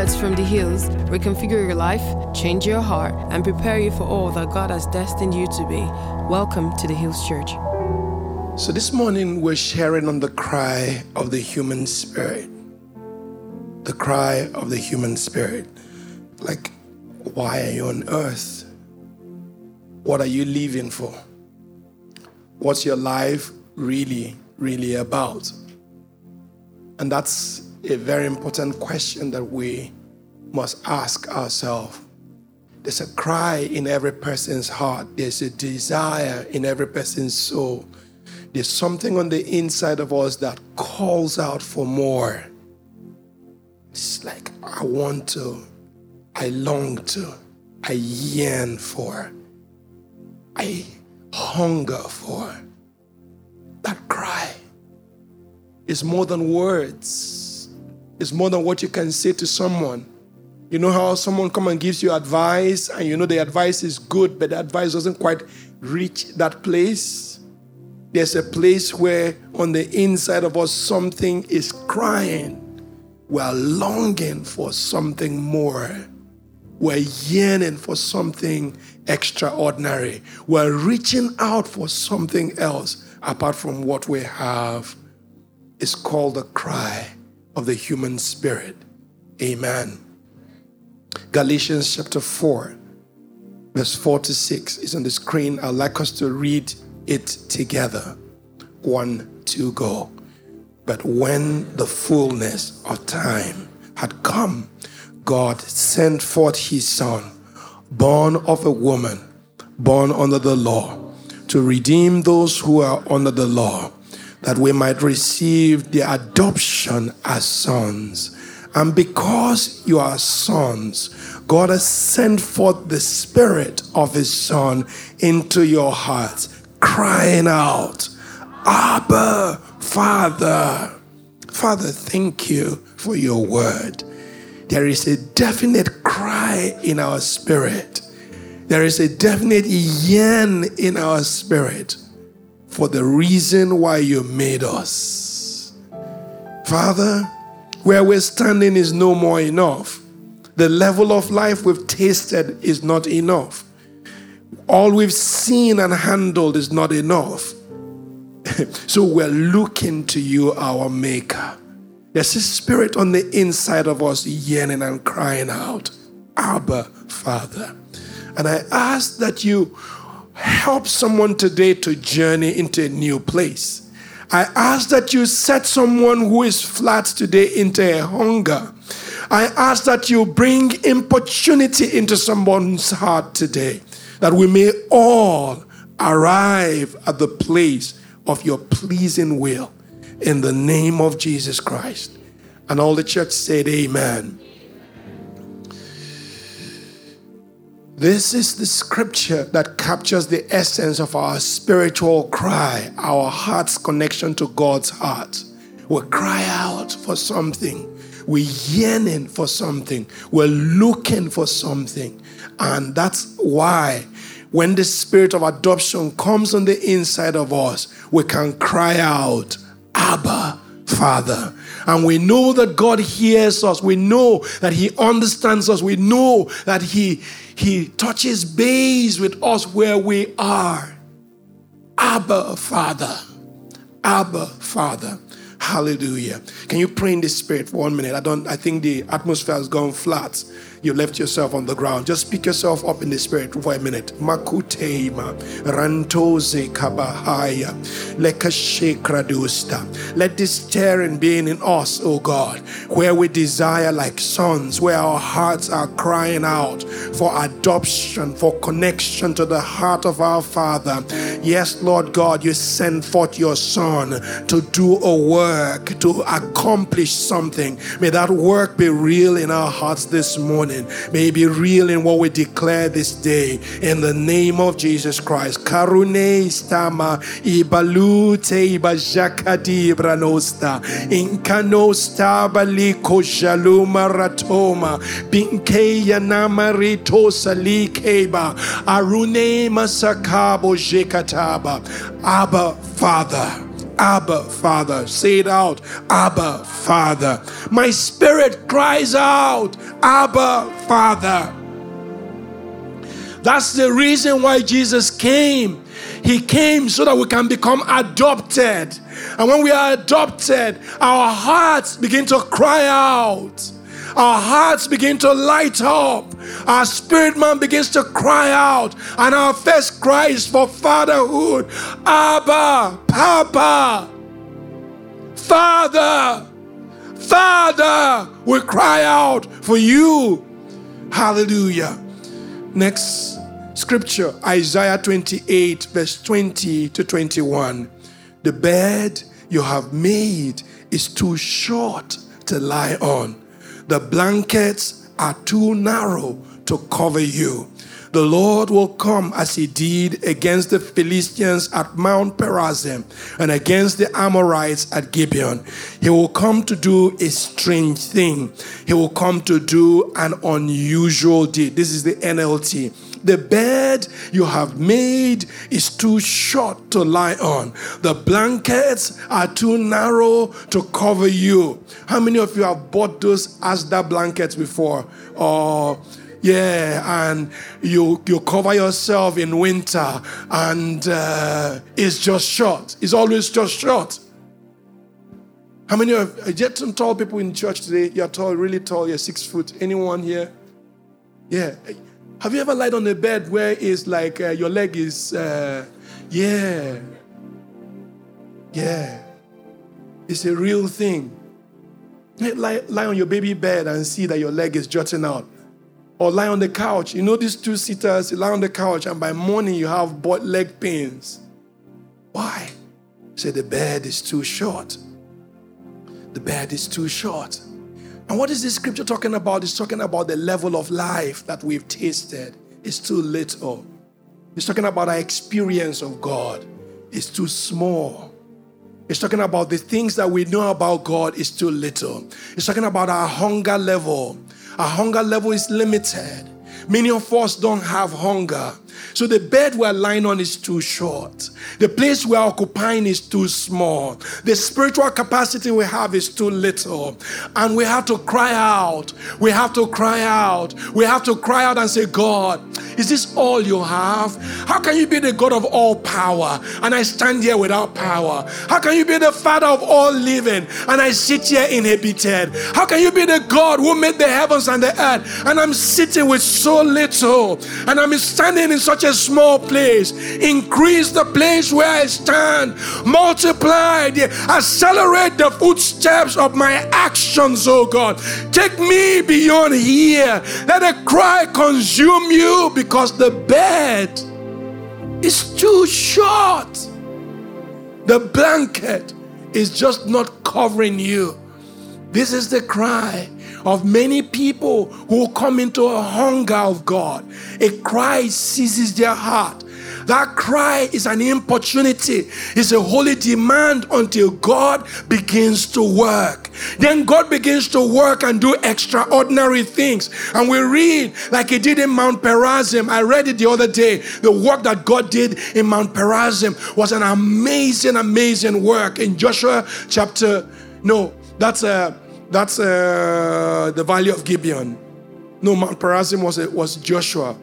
words from the hills reconfigure your life, change your heart, and prepare you for all that God has destined you to be. Welcome to the Hills Church. So, this morning we're sharing on the cry of the human spirit. The cry of the human spirit. Like, why are you on earth? What are you living for? What's your life really, really about? And that's a very important question that we must ask ourselves. There's a cry in every person's heart, there's a desire in every person's soul. There's something on the inside of us that calls out for more. It's like, I want to, I long to, I yearn for, I hunger for. That cry is more than words, it's more than what you can say to someone. You know how someone come and gives you advice, and you know the advice is good, but the advice doesn't quite reach that place. There's a place where on the inside of us something is crying. We're longing for something more. We're yearning for something extraordinary. We're reaching out for something else apart from what we have. It's called the cry of the human spirit. Amen. Galatians chapter 4, verse 4 to 6 is on the screen. I'd like us to read it together. One, two, go. But when the fullness of time had come, God sent forth his son, born of a woman, born under the law, to redeem those who are under the law, that we might receive the adoption as sons. And because you are sons, God has sent forth the Spirit of His Son into your hearts, crying out, Abba, Father. Father, thank you for your word. There is a definite cry in our spirit. There is a definite yearn in our spirit for the reason why you made us. Father, where we're standing is no more enough. The level of life we've tasted is not enough. All we've seen and handled is not enough. so we're looking to you, our Maker. There's a spirit on the inside of us yearning and crying out, Abba, Father. And I ask that you help someone today to journey into a new place. I ask that you set someone who is flat today into a hunger. I ask that you bring importunity into someone's heart today, that we may all arrive at the place of your pleasing will in the name of Jesus Christ. And all the church said, Amen. This is the scripture that captures the essence of our spiritual cry, our heart's connection to God's heart. We cry out for something. We're yearning for something. We're looking for something. And that's why when the spirit of adoption comes on the inside of us, we can cry out, Abba, Father. And we know that God hears us. We know that He understands us. We know that He, he touches base with us where we are. Abba, Father. Abba, Father. Hallelujah. Can you pray in the spirit for one minute? I don't I think the atmosphere has gone flat you left yourself on the ground. Just pick yourself up in the spirit for a minute. Makutema, rantoze kabahaya, lekashekradusta. Let this stirring be in us, O God, where we desire like sons, where our hearts are crying out for adoption, for connection to the heart of our Father. Yes, Lord God, you send forth your Son to do a work, to accomplish something. May that work be real in our hearts this morning morning may be real in what we declare this day. In the name of Jesus Christ. Karune stama ibalute ibajakadi branosta inkanosta baliko shaluma ratoma binke yanamarito salikeba arune masakabo jekataba. Abba Father Abba, Father. Say it out. Abba, Father. My spirit cries out, Abba, Father. That's the reason why Jesus came. He came so that we can become adopted. And when we are adopted, our hearts begin to cry out. Our hearts begin to light up. Our spirit man begins to cry out. And our first cry is for fatherhood. Abba, Papa, Father, Father, we cry out for you. Hallelujah. Next scripture, Isaiah 28, verse 20 to 21. The bed you have made is too short to lie on. The blankets are too narrow to cover you. The Lord will come as he did against the Philistines at Mount Perazim and against the Amorites at Gibeon. He will come to do a strange thing. He will come to do an unusual deed. This is the NLT. The bed you have made is too short to lie on. The blankets are too narrow to cover you. How many of you have bought those Asda blankets before? Or yeah, and you you cover yourself in winter, and uh, it's just short. It's always just short. How many of I get some tall people in church today? You're tall, really tall. You're six foot. Anyone here? Yeah. Have you ever lied on a bed where it's like uh, your leg is, uh, yeah, yeah. It's a real thing. Lie, lie on your baby bed and see that your leg is jutting out or lie on the couch. You know these two sitters, you lie on the couch, and by morning you have butt leg pains. Why? Say the bed is too short. The bed is too short. And what is this scripture talking about? It's talking about the level of life that we've tasted. It's too little. It's talking about our experience of God. It's too small. It's talking about the things that we know about God is too little. It's talking about our hunger level. Our hunger level is limited. Many of us don't have hunger. So the bed we're lying on is too short. The place we're occupying is too small. The spiritual capacity we have is too little. And we have to cry out. We have to cry out. We have to cry out and say, God, is this all you have? How can you be the God of all power and I stand here without power? How can you be the Father of all living and I sit here inhibited? How can you be the God who made the heavens and the earth and I'm sitting with so little and I'm standing in such a small place. Increase the place where I stand. Multiply, the, accelerate the footsteps of my actions, oh God. Take me beyond here. Let a cry consume you because the bed is too short. The blanket is just not covering you. This is the cry of many people who come into a hunger of God. A cry seizes their heart. That cry is an importunity, it's a holy demand until God begins to work. Then God begins to work and do extraordinary things. And we read, like He did in Mount Perazim. I read it the other day. The work that God did in Mount Perazim was an amazing, amazing work. In Joshua chapter, no, that's a. Uh, that's uh, the valley of Gibeon. No, Mount Perazim was, was Joshua.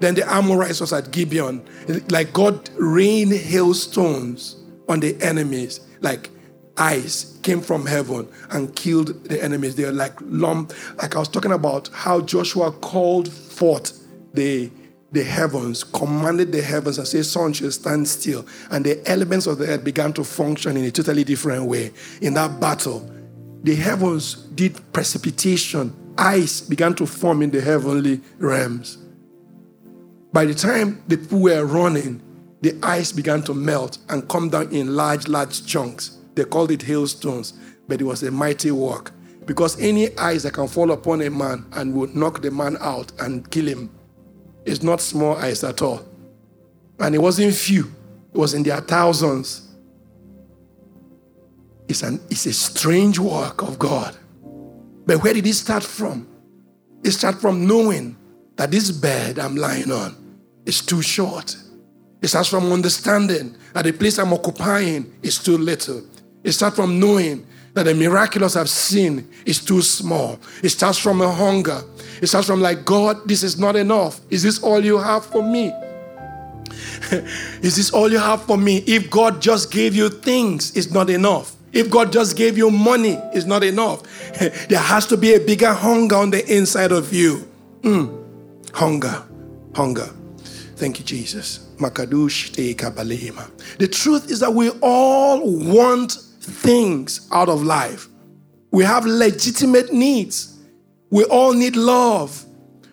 Then the Amorites was at Gibeon. Like God rained hailstones on the enemies, like ice came from heaven and killed the enemies. They were like lump. Like I was talking about how Joshua called forth the the heavens, commanded the heavens and said, Sun shall stand still. And the elements of the earth began to function in a totally different way. In that battle, the heavens did precipitation, ice began to form in the heavenly realms. By the time the people were running, the ice began to melt and come down in large, large chunks. They called it hailstones, but it was a mighty work. Because any ice that can fall upon a man and would knock the man out and kill him is not small ice at all. And it wasn't few, it was in their thousands. It's, an, it's a strange work of God. But where did it start from? It started from knowing that this bed I'm lying on is too short. It starts from understanding that the place I'm occupying is too little. It starts from knowing that the miraculous I've seen is too small. It starts from a hunger. It starts from like, God, this is not enough. Is this all you have for me? is this all you have for me? If God just gave you things, it's not enough. If God just gave you money, it's not enough. there has to be a bigger hunger on the inside of you. Mm. Hunger, hunger. Thank you, Jesus. The truth is that we all want things out of life. We have legitimate needs. We all need love.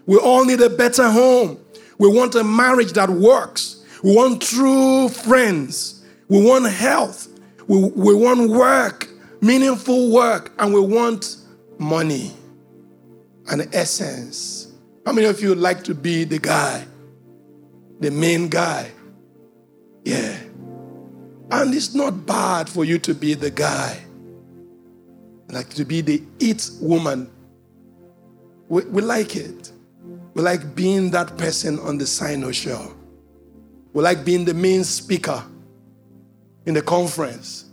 We all need a better home. We want a marriage that works. We want true friends. We want health. We, we want work, meaningful work, and we want money and essence. How many of you like to be the guy, the main guy? Yeah. And it's not bad for you to be the guy, like to be the it woman. We, we like it. We like being that person on the sign of show. We like being the main speaker in the conference.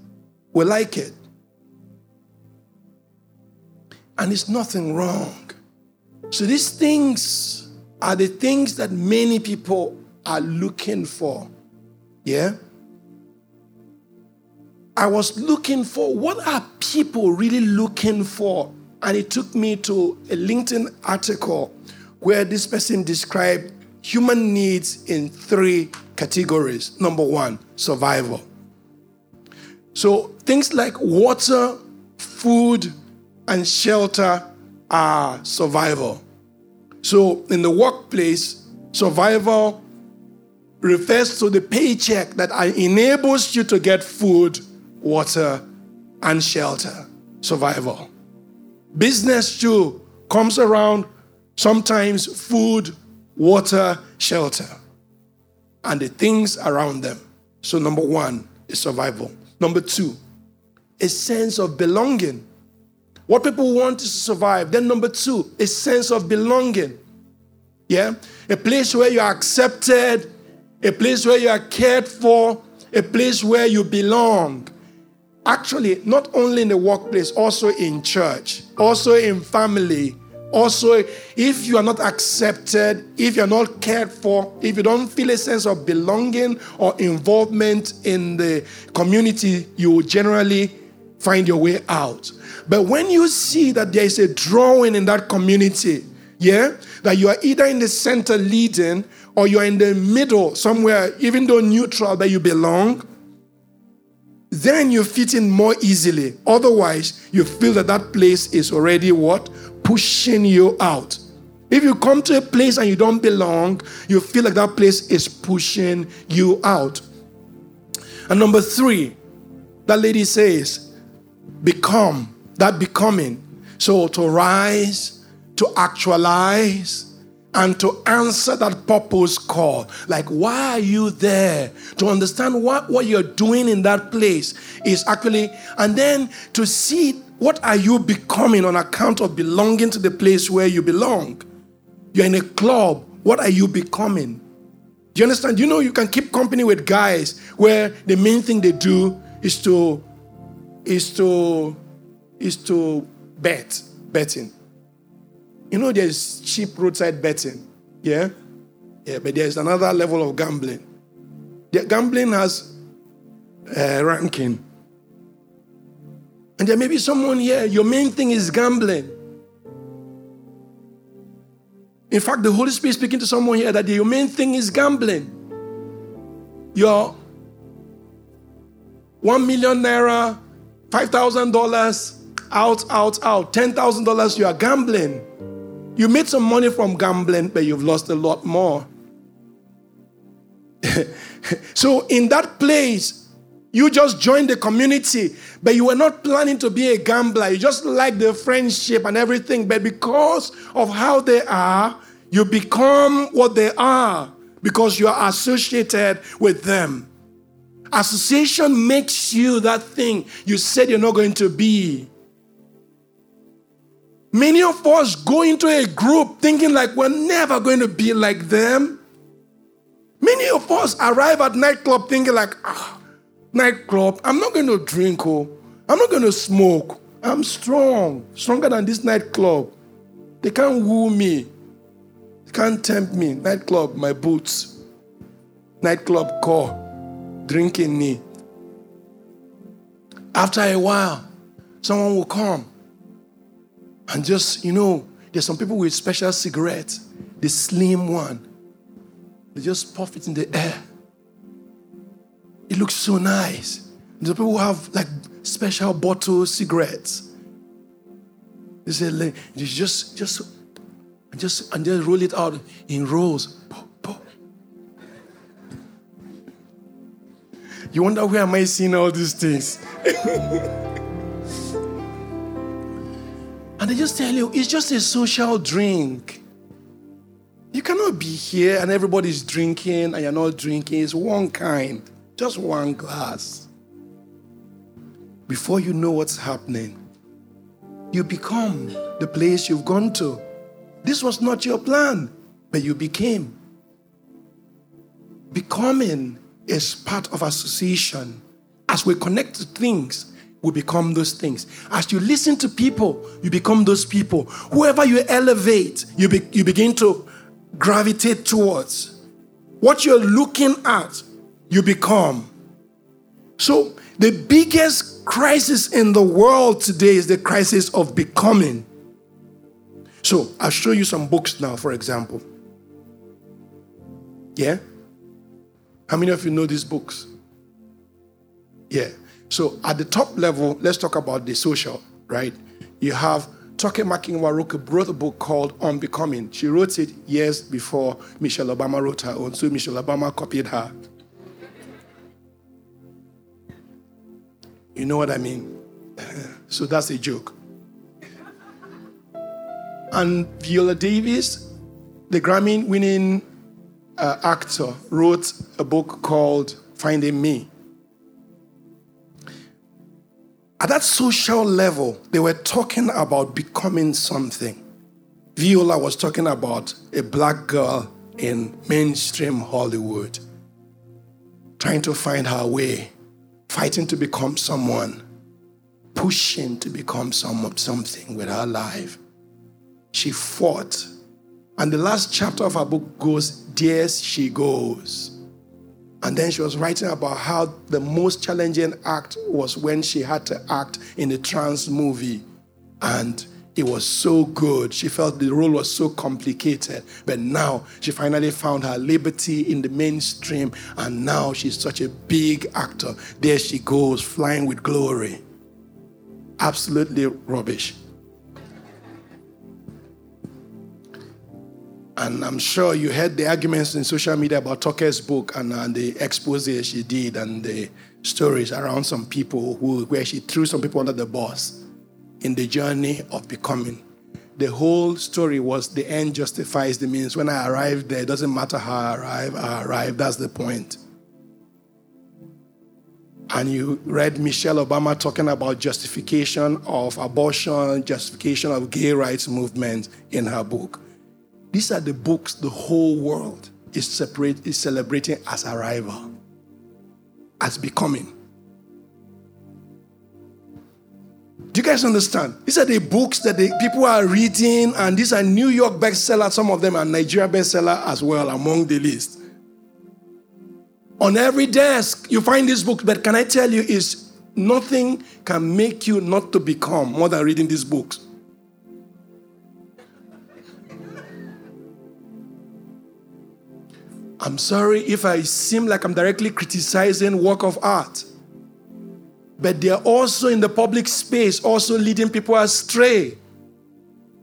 We like it. And it's nothing wrong. So these things are the things that many people are looking for. Yeah? I was looking for what are people really looking for? And it took me to a LinkedIn article where this person described human needs in three categories. Number one, survival. So things like water, food, and shelter are survival. So in the workplace, survival refers to the paycheck that enables you to get food, water, and shelter. Survival. Business too comes around sometimes food, water, shelter, and the things around them. So, number one is survival. Number two, a sense of belonging. What people want is to survive. Then, number two, a sense of belonging. Yeah? A place where you are accepted, a place where you are cared for, a place where you belong. Actually, not only in the workplace, also in church, also in family, also, if you are not accepted, if you're not cared for, if you don't feel a sense of belonging or involvement in the community, you will generally find your way out. But when you see that there is a drawing in that community, yeah, that you are either in the center leading or you're in the middle somewhere, even though neutral, that you belong, then you fit in more easily. Otherwise, you feel that that place is already what? Pushing you out. If you come to a place and you don't belong, you feel like that place is pushing you out. And number three, that lady says, become, that becoming. So to rise, to actualize, and to answer that purpose call. Like, why are you there? To understand what, what you're doing in that place is actually, and then to see what are you becoming on account of belonging to the place where you belong? You're in a club. What are you becoming? Do you understand? You know, you can keep company with guys where the main thing they do is to is to is to bet betting. You know, there's cheap roadside betting, yeah, yeah, but there's another level of gambling. The gambling has uh, ranking. And there may be someone here, your main thing is gambling. In fact, the Holy Spirit speaking to someone here that your main thing is gambling. Your one million naira, five thousand dollars, out, out, out, ten thousand dollars, you are gambling. You made some money from gambling, but you've lost a lot more. so, in that place, you just joined the community, but you were not planning to be a gambler. You just like the friendship and everything. But because of how they are, you become what they are because you are associated with them. Association makes you that thing you said you're not going to be. Many of us go into a group thinking like we're never going to be like them. Many of us arrive at nightclub thinking like, ah, nightclub, I'm not going to drink, oh, I'm not going to smoke. I'm strong, stronger than this nightclub. They can't woo me. They can't tempt me. Nightclub, my boots. Nightclub call, drinking me. After a while, someone will come and just, you know, there's some people with special cigarettes, the slim one. They just puff it in the air. It looks so nice. There's people who have like special bottle cigarettes. They say, just, just, just, and just roll it out in rolls. You wonder where am I seeing all these things? and they just tell you it's just a social drink. You cannot be here and everybody's drinking and you're not drinking. It's one kind, just one glass. Before you know what's happening, you become the place you've gone to. This was not your plan, but you became. Becoming is part of association. As we connect to things, we become those things. As you listen to people, you become those people. Whoever you elevate, you, be, you begin to gravitate towards. What you're looking at, you become. So, the biggest crisis in the world today is the crisis of becoming. So, I'll show you some books now, for example. Yeah? How many of you know these books? Yeah. So at the top level, let's talk about the social, right? You have Toke Makinwa wrote a book called On Becoming. She wrote it years before Michelle Obama wrote her own, so Michelle Obama copied her. You know what I mean? so that's a joke. And Viola Davis, the Grammy winning uh, actor, wrote a book called Finding Me. At that social level, they were talking about becoming something. Viola was talking about a black girl in mainstream Hollywood, trying to find her way, fighting to become someone, pushing to become some, something with her life. She fought. And the last chapter of her book goes, There she goes. And then she was writing about how the most challenging act was when she had to act in a trans movie. And it was so good. She felt the role was so complicated. But now she finally found her liberty in the mainstream. And now she's such a big actor. There she goes, flying with glory. Absolutely rubbish. And I'm sure you heard the arguments in social media about Toke's book and, and the expose she did and the stories around some people who, where she threw some people under the bus in the journey of becoming. The whole story was the end justifies the means. When I arrived there, it doesn't matter how I arrive, I arrived. That's the point. And you read Michelle Obama talking about justification of abortion, justification of gay rights movement in her book. These are the books the whole world is, separate, is celebrating as arrival, as becoming. You guys understand? These are the books that the people are reading, and these are New York bestsellers. Some of them are Nigeria bestseller as well among the list. On every desk, you find these books, but can I tell you, is nothing can make you not to become more than reading these books. I'm sorry if I seem like I'm directly criticizing work of art. But they're also in the public space, also leading people astray.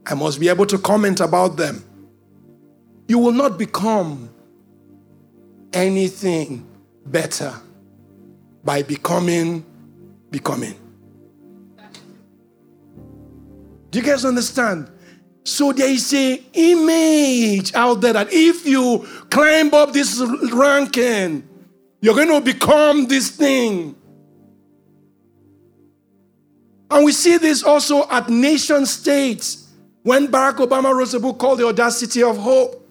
I must be able to comment about them. You will not become anything better by becoming becoming. Do you guys understand? So there is a image out there that if you climb up this ranking, you're going to become this thing. And we see this also at nation states. When Barack Obama wrote a book called The Audacity of Hope,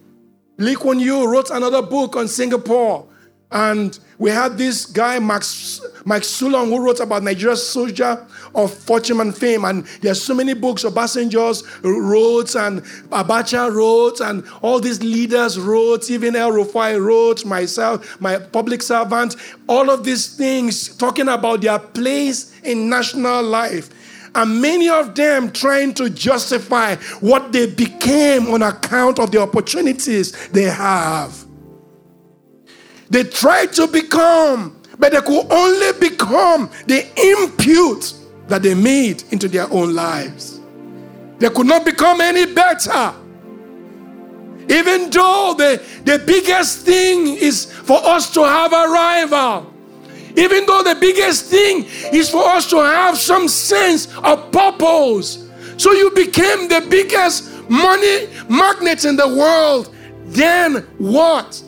Lee Kuan Yew wrote another book on Singapore. And we had this guy, Max, Mike Siollun, who wrote about Nigeria's soldier of fortune and fame. And there's so many books, Obasanjo's wrote and Abacha wrote and all these leaders wrote, even El Rufai wrote, myself, my public servant, all of these things talking about their place in national life. And many of them trying to justify what they became on account of the opportunities they have. They tried to become, but they could only become the impute that they made into their own lives. They could not become any better. Even though the, the biggest thing is for us to have a rival, even though the biggest thing is for us to have some sense of purpose. So you became the biggest money magnet in the world. Then what?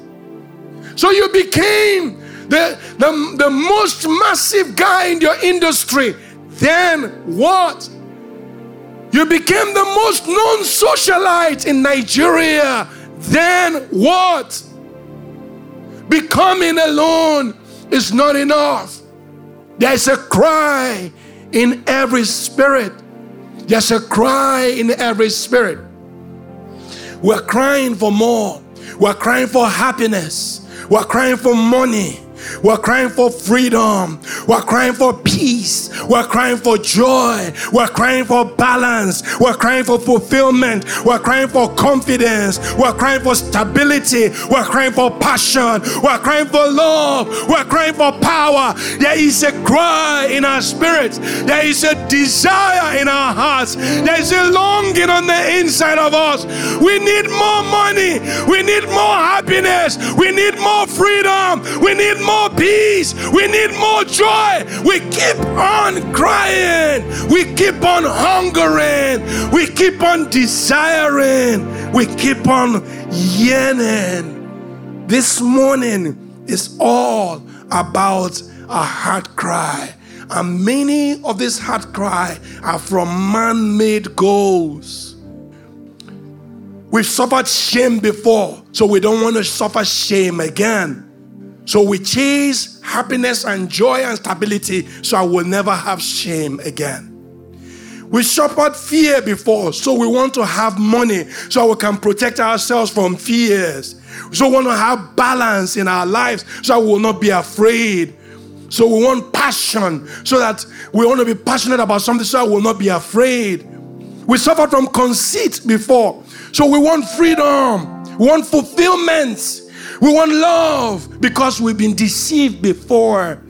So you became the, the, the most massive guy in your industry. Then what? You became the most known socialite in Nigeria. Then what? Becoming alone is not enough. There's a cry in every spirit. There's a cry in every spirit. We're crying for more. We're crying for happiness. We're crying for money. We're crying for freedom. We're crying for peace. We're crying for joy. We're crying for balance. We're crying for fulfillment. We're crying for confidence. We're crying for stability. We're crying for passion. We're crying for love. We're crying for power. There is a cry in our spirits. There is a desire in our hearts. There is a longing on the inside of us. We need more money. We need more happiness. We need more freedom. We need more peace. We need more joy. We keep on crying. We keep on hungering. We keep on desiring. We keep on yearning. This morning is all about a heart cry. And many of these heart cry are from man-made goals. We've suffered shame before, so we don't want to suffer shame again. So we chase happiness and joy and stability so I will never have shame again. We suffered fear before, so we want to have money so we can protect ourselves from fears. So we want to have balance in our lives so we will not be afraid. So we want passion so that we want to be passionate about something so I will not be afraid. We suffered from conceit before, so we want freedom, we want fulfillment. We want love because we've been deceived before.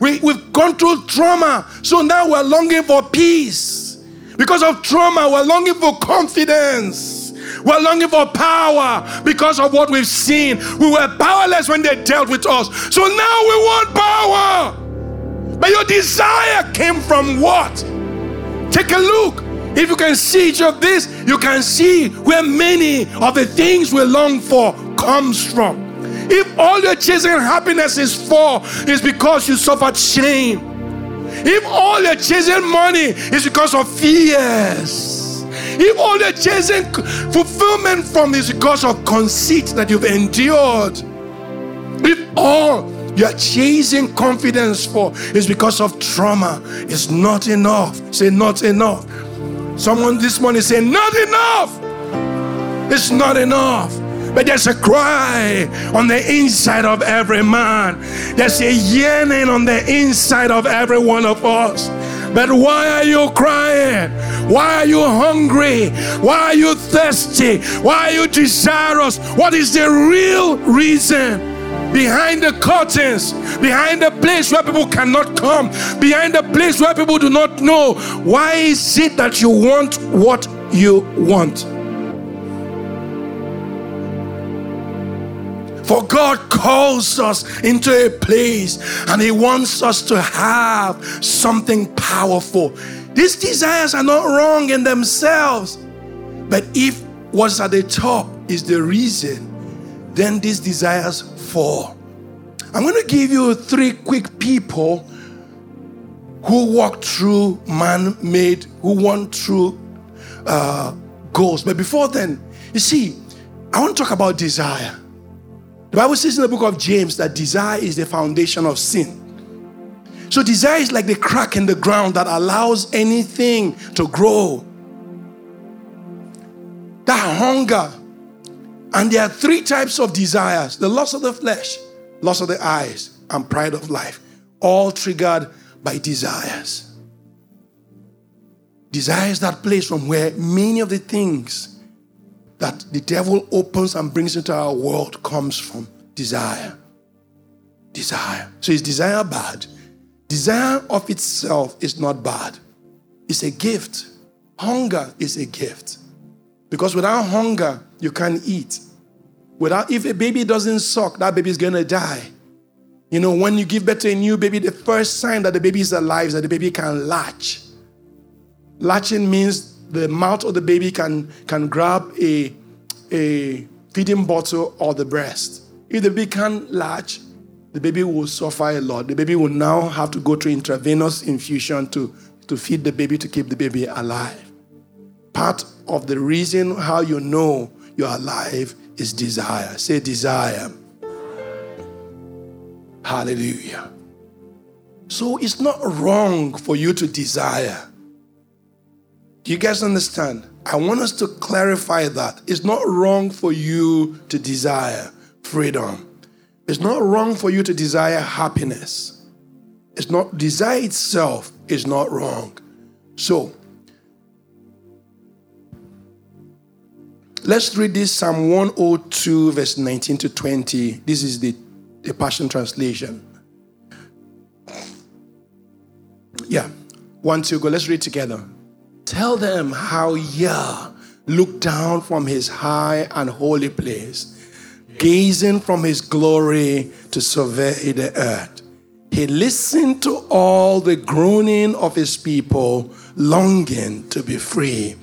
We, we've gone through trauma, so now we're longing for peace. Because of trauma, we're longing for confidence. We're longing for power because of what we've seen. We were powerless when they dealt with us. So now we want power. But your desire came from what? Take a look. If you can see each of this, you can see where many of the things we long for comes from. If all you're chasing happiness is for is because you suffered shame. If all you're chasing money is because of fears. If all you're chasing fulfillment from is because of conceit that you've endured. If all you're chasing confidence for is because of trauma, it's not enough. Say, not enough. Someone this morning saying, Not enough. It's not enough. But there's a cry on the inside of every man. There's a yearning on the inside of every one of us. But why are you crying? Why are you hungry? Why are you thirsty? Why are you desirous? What is the real reason? Behind the curtains, behind the place where people cannot come, behind the place where people do not know. Why is it that you want what you want? For God calls us into a place and He wants us to have something powerful. These desires are not wrong in themselves, but if what's at the top is the reason, then these desires for. I'm going to give you three quick people who walk through man made, who went through uh, goals. But before then, you see, I want to talk about desire. The Bible says in the book of James that desire is the foundation of sin. So, desire is like the crack in the ground that allows anything to grow. That hunger. And there are three types of desires the lust of the flesh, lust of the eyes, and pride of life, all triggered by desires. Desire is that place from where many of the things that the devil opens and brings into our world comes from desire. Desire. So is desire bad? Desire of itself is not bad. It's a gift. Hunger is a gift. Because without hunger, you can't eat. Without if a baby doesn't suck, that baby is gonna die. You know, when you give birth to a new baby, the first sign that the baby is alive is that the baby can latch. Latching means the mouth of the baby can, can grab a, a feeding bottle or the breast. If the baby can't latch, the baby will suffer a lot. The baby will now have to go through intravenous infusion to, to feed the baby to keep the baby alive. Part of the reason how you know you're alive is desire. Say desire. Hallelujah. So it's not wrong for you to desire. Do you guys understand? I want us to clarify that. It's not wrong for you to desire freedom. It's not wrong for you to desire happiness. It's not desire itself is not wrong. So let's read this Psalm 102, verse 19 to 20. This is the the Passion Translation. Yeah, one, two, go. Let's read together. Tell them how Yah looked down from his high and holy place, gazing from his glory to survey the earth. He listened to all the groaning of his people, longing to be free,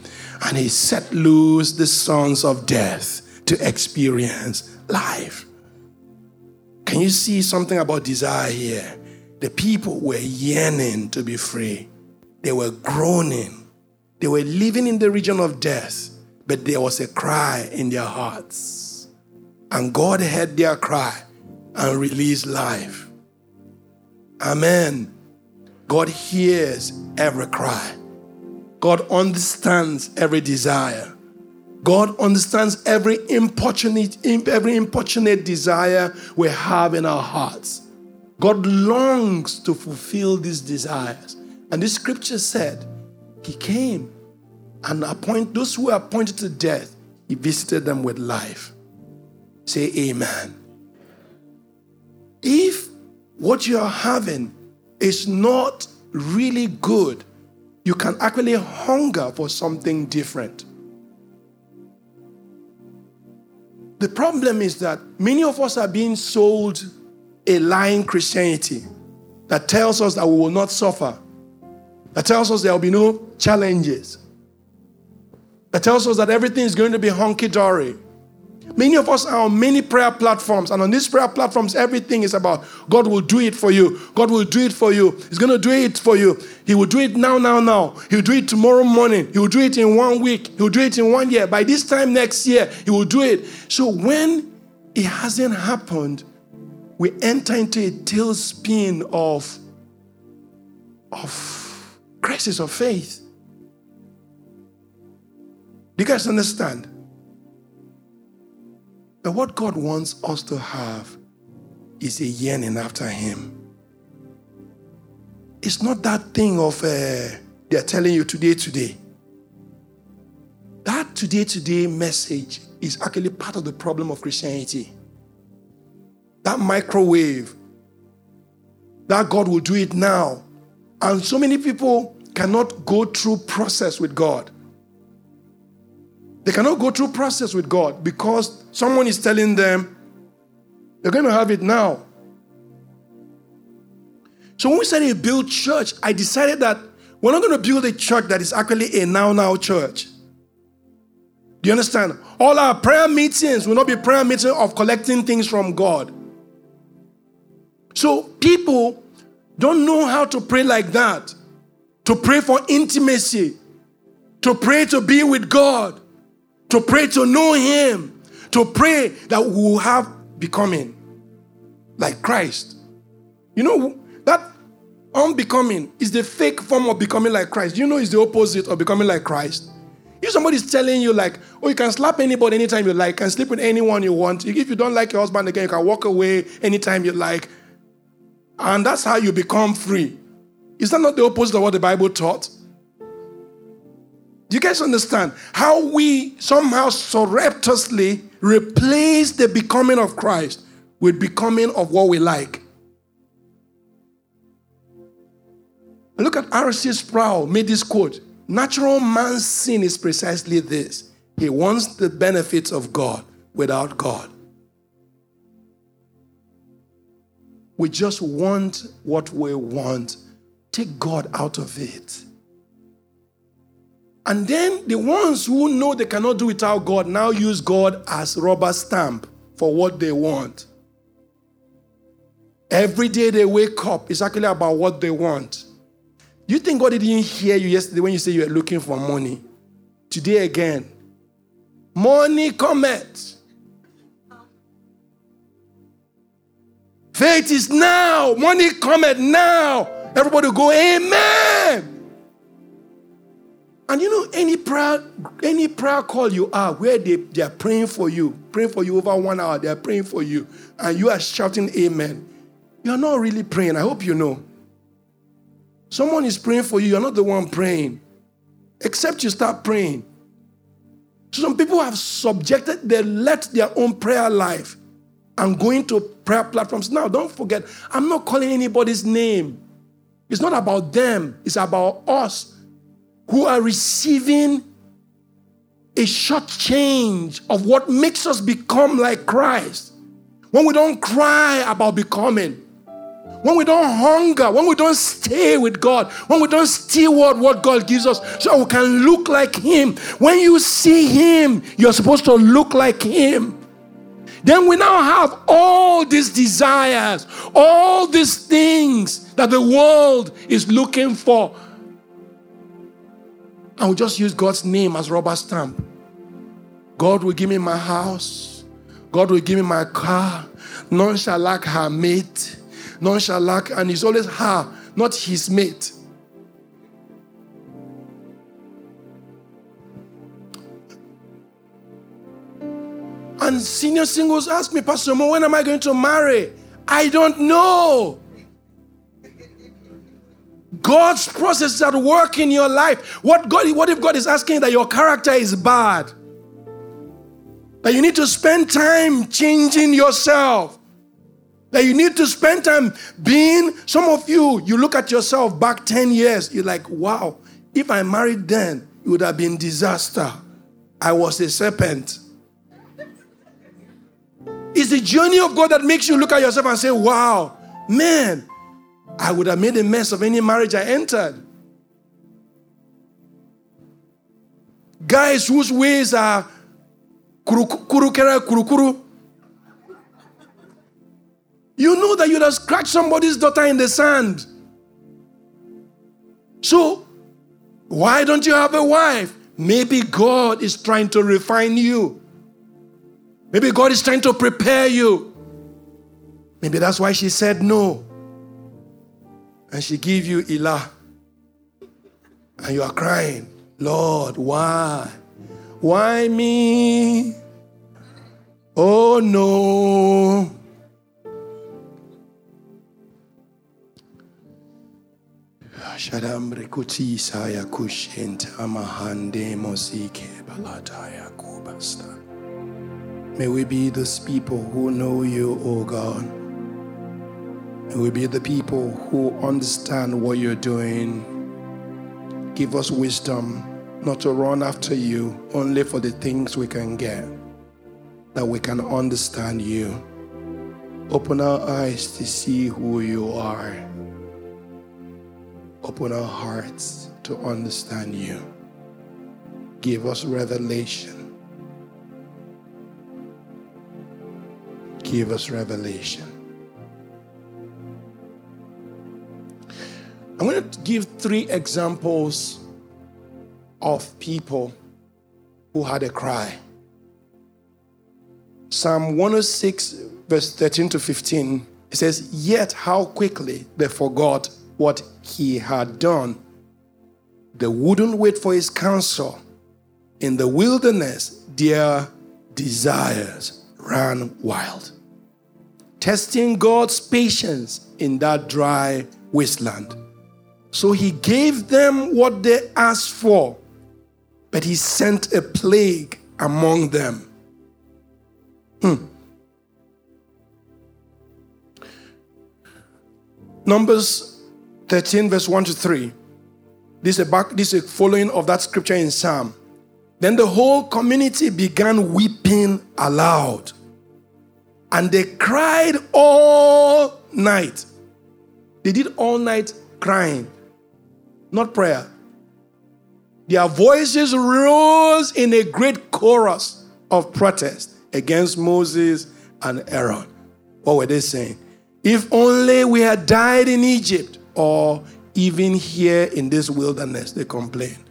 and he set loose the sons of death to experience life. Can you see something about desire here? The people were yearning to be free, they were groaning, they were living in the region of death, but there was a cry in their hearts. And God heard their cry and released life. Amen. God hears every cry. God understands every desire. God understands every importunate, every importunate desire we have in our hearts. God longs to fulfill these desires. And the scripture said, He came and appoint those who were appointed to death, He visited them with life. Say amen. If what you are having is not really good, you can actually hunger for something different. The problem is that many of us are being sold a lying Christianity that tells us that we will not suffer, that tells us there will be no challenges, that tells us that everything is going to be hunky dory. Many of us are on many prayer platforms, and on these prayer platforms, everything is about God will do it for you. God will do it for you. He's going to do it for you. He will do it now, now, now. He'll do it tomorrow morning. He will do it in one week. He will do it in one year. By this time next year, He will do it. So when it hasn't happened, we enter into a tailspin of, of crisis of faith. Do you guys understand? But what God wants us to have is a yearning after Him. It's not that thing of uh, they're telling you today, today. That today, today message is actually part of the problem of Christianity. That microwave, that God will do it now. And so many people cannot go through process with God. They cannot go through process with God because someone is telling them, you're going to have it now. So when we started to build church, I decided that we're not going to build a church that is actually a now now church. Do you understand? All our prayer meetings will not be prayer meetings of collecting things from God. So people don't know how to pray like that. To pray for intimacy, to pray to be with God to pray to know Him, to pray that we will have becoming like Christ. You know, that unbecoming is the fake form of becoming like Christ. You know, it's the opposite of becoming like Christ. If somebody's telling you, like, oh, you can slap anybody anytime you like, can sleep with anyone you want. If you don't like your husband again, you can walk away anytime you like. And that's how you become free. Is that not the opposite of what the Bible taught? Do you guys understand how we somehow surreptitiously replace the becoming of Christ with becoming of what we like? Look at R.C. Sproul made this quote. Natural man's sin is precisely this. He wants the benefits of God without God. We just want what we want. Take God out of it. And then the ones who know they cannot do without God now use God as rubber stamp for what they want. Every day they wake up, it's actually about what they want. You think God didn't hear you yesterday when you said you were looking for money? Today again. Money cometh. Faith is now. Money cometh now. Everybody go, Amen. And you know, any prayer, any prayer call you are where they, they are praying for you, praying for you over one hour, they are praying for you, and you are shouting Amen. You are not really praying. I hope you know. Someone is praying for you, you're not the one praying. Except you start praying. Some people have subjected, they let their own prayer life and going to prayer platforms. Now, don't forget, I'm not calling anybody's name. It's not about them, it's about us who are receiving a short change of what makes us become like Christ. When we don't cry about becoming, when we don't hunger, when we don't stay with God, when we don't steward what God gives us so we can look like Him. When you see Him, you're supposed to look like Him. Then we now have all these desires, all these things that the world is looking for. And will just use God's name as rubber stamp. God will give me my house. God will give me my car. None shall lack her mate none shall lack, and it's always her, not his mate. And senior singles ask me, Pastor Mo, when am I going to marry? I don't know. God's process is at work in your life. What God, what if God is asking that your character is bad? That you need to spend time changing yourself. That you need to spend time being, some of you, you look at yourself back 10 years, you're like, wow, if I married then, it would have been disaster. I was a serpent. It's the journey of God that makes you look at yourself and say, wow, man, I would have made a mess of any marriage I entered. Guys whose ways are kuru kuru kuru kuru you know that you'd have scratched somebody's daughter in the sand. So, why don't you have a wife? Maybe God is trying to refine you. Maybe God is trying to prepare you. Maybe that's why she said no. And she gave you Ilah. And you are crying, Lord, why? Why me? Oh no. May we be those people who know you, O God. May we be the people who understand what you're doing. Give us wisdom not to run after you only for the things we can get, that we can understand you. Open our eyes to see who you are Open our hearts to understand you. Give us revelation. Give us revelation. I'm going to give three examples of people who had a cry. Psalm 106, verse 13 to 15, it says, Yet how quickly they forgot what he had done. They wouldn't wait for his counsel. In the wilderness, their desires ran wild. Testing God's patience in that dry wasteland. So he gave them what they asked for, but he sent a plague among them. Hmm. Numbers 13, verse 1 to 3. This is, a back, this is a following of that scripture in Psalm. Then the whole community began weeping aloud. And they cried all night. They did all night crying, not prayer. Their voices rose in a great chorus of protest against Moses and Aaron. What were they saying? If only we had died in Egypt or even here in this wilderness, they complained.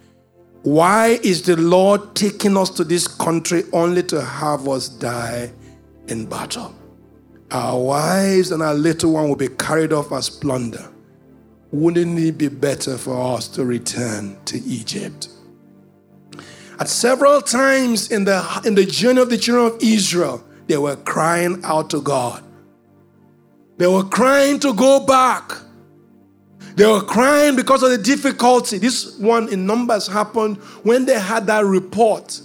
Why is the Lord taking us to this country only to have us die in battle? Our wives and our little one will be carried off as plunder. Wouldn't it be better for us to return to Egypt? At several times in the, in the journey of the children of Israel, they were crying out to God. They were crying to go back. They were crying because of the difficulty. This one in Numbers happened when they had that report.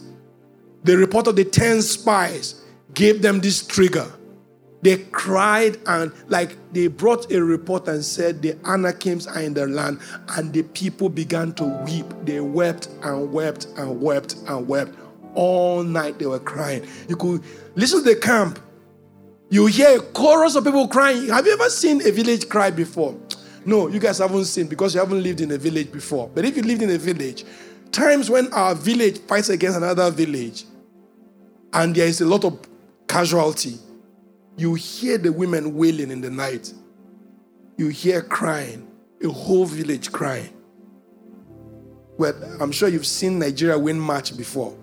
The report of the 10 spies gave them this trigger. They cried and, like, they brought a report and said the Anakims are in their land, and the people began to weep. They wept and wept and wept and wept. All night they were crying. You could listen to the camp. You hear a chorus of people crying. Have you ever seen a village cry before? No, you guys haven't seen because you haven't lived in a village before. But if you lived in a village, times when our village fights against another village and there is a lot of casualty, you hear the women wailing in the night. You hear crying, a whole village crying. Well, I'm sure you've seen Nigeria win match before,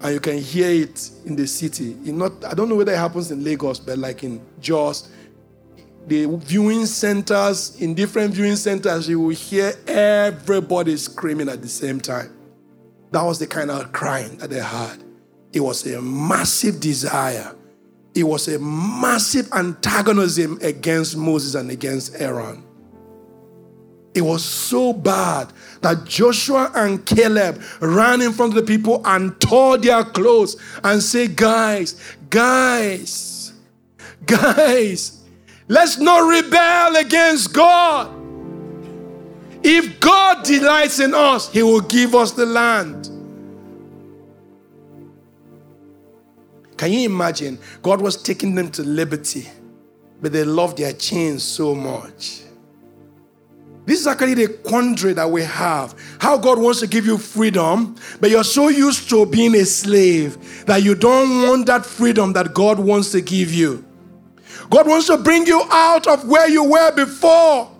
and you can hear it in the city. In not, I don't know whether it happens in Lagos, but like in Jos, the viewing centers, in different viewing centers, you will hear everybody screaming at the same time. That was the kind of crying that they had. It was a massive desire it was a massive antagonism against Moses and against Aaron. It was so bad that Joshua and Caleb ran in front of the people and tore their clothes and said, Guys, guys, guys, let's not rebel against God. If God delights in us, He will give us the land. Can you imagine? God was taking them to liberty, but they loved their chains so much. This is actually the quandary that we have. How God wants to give you freedom, but you're so used to being a slave that you don't want that freedom that God wants to give you. God wants to bring you out of where you were before,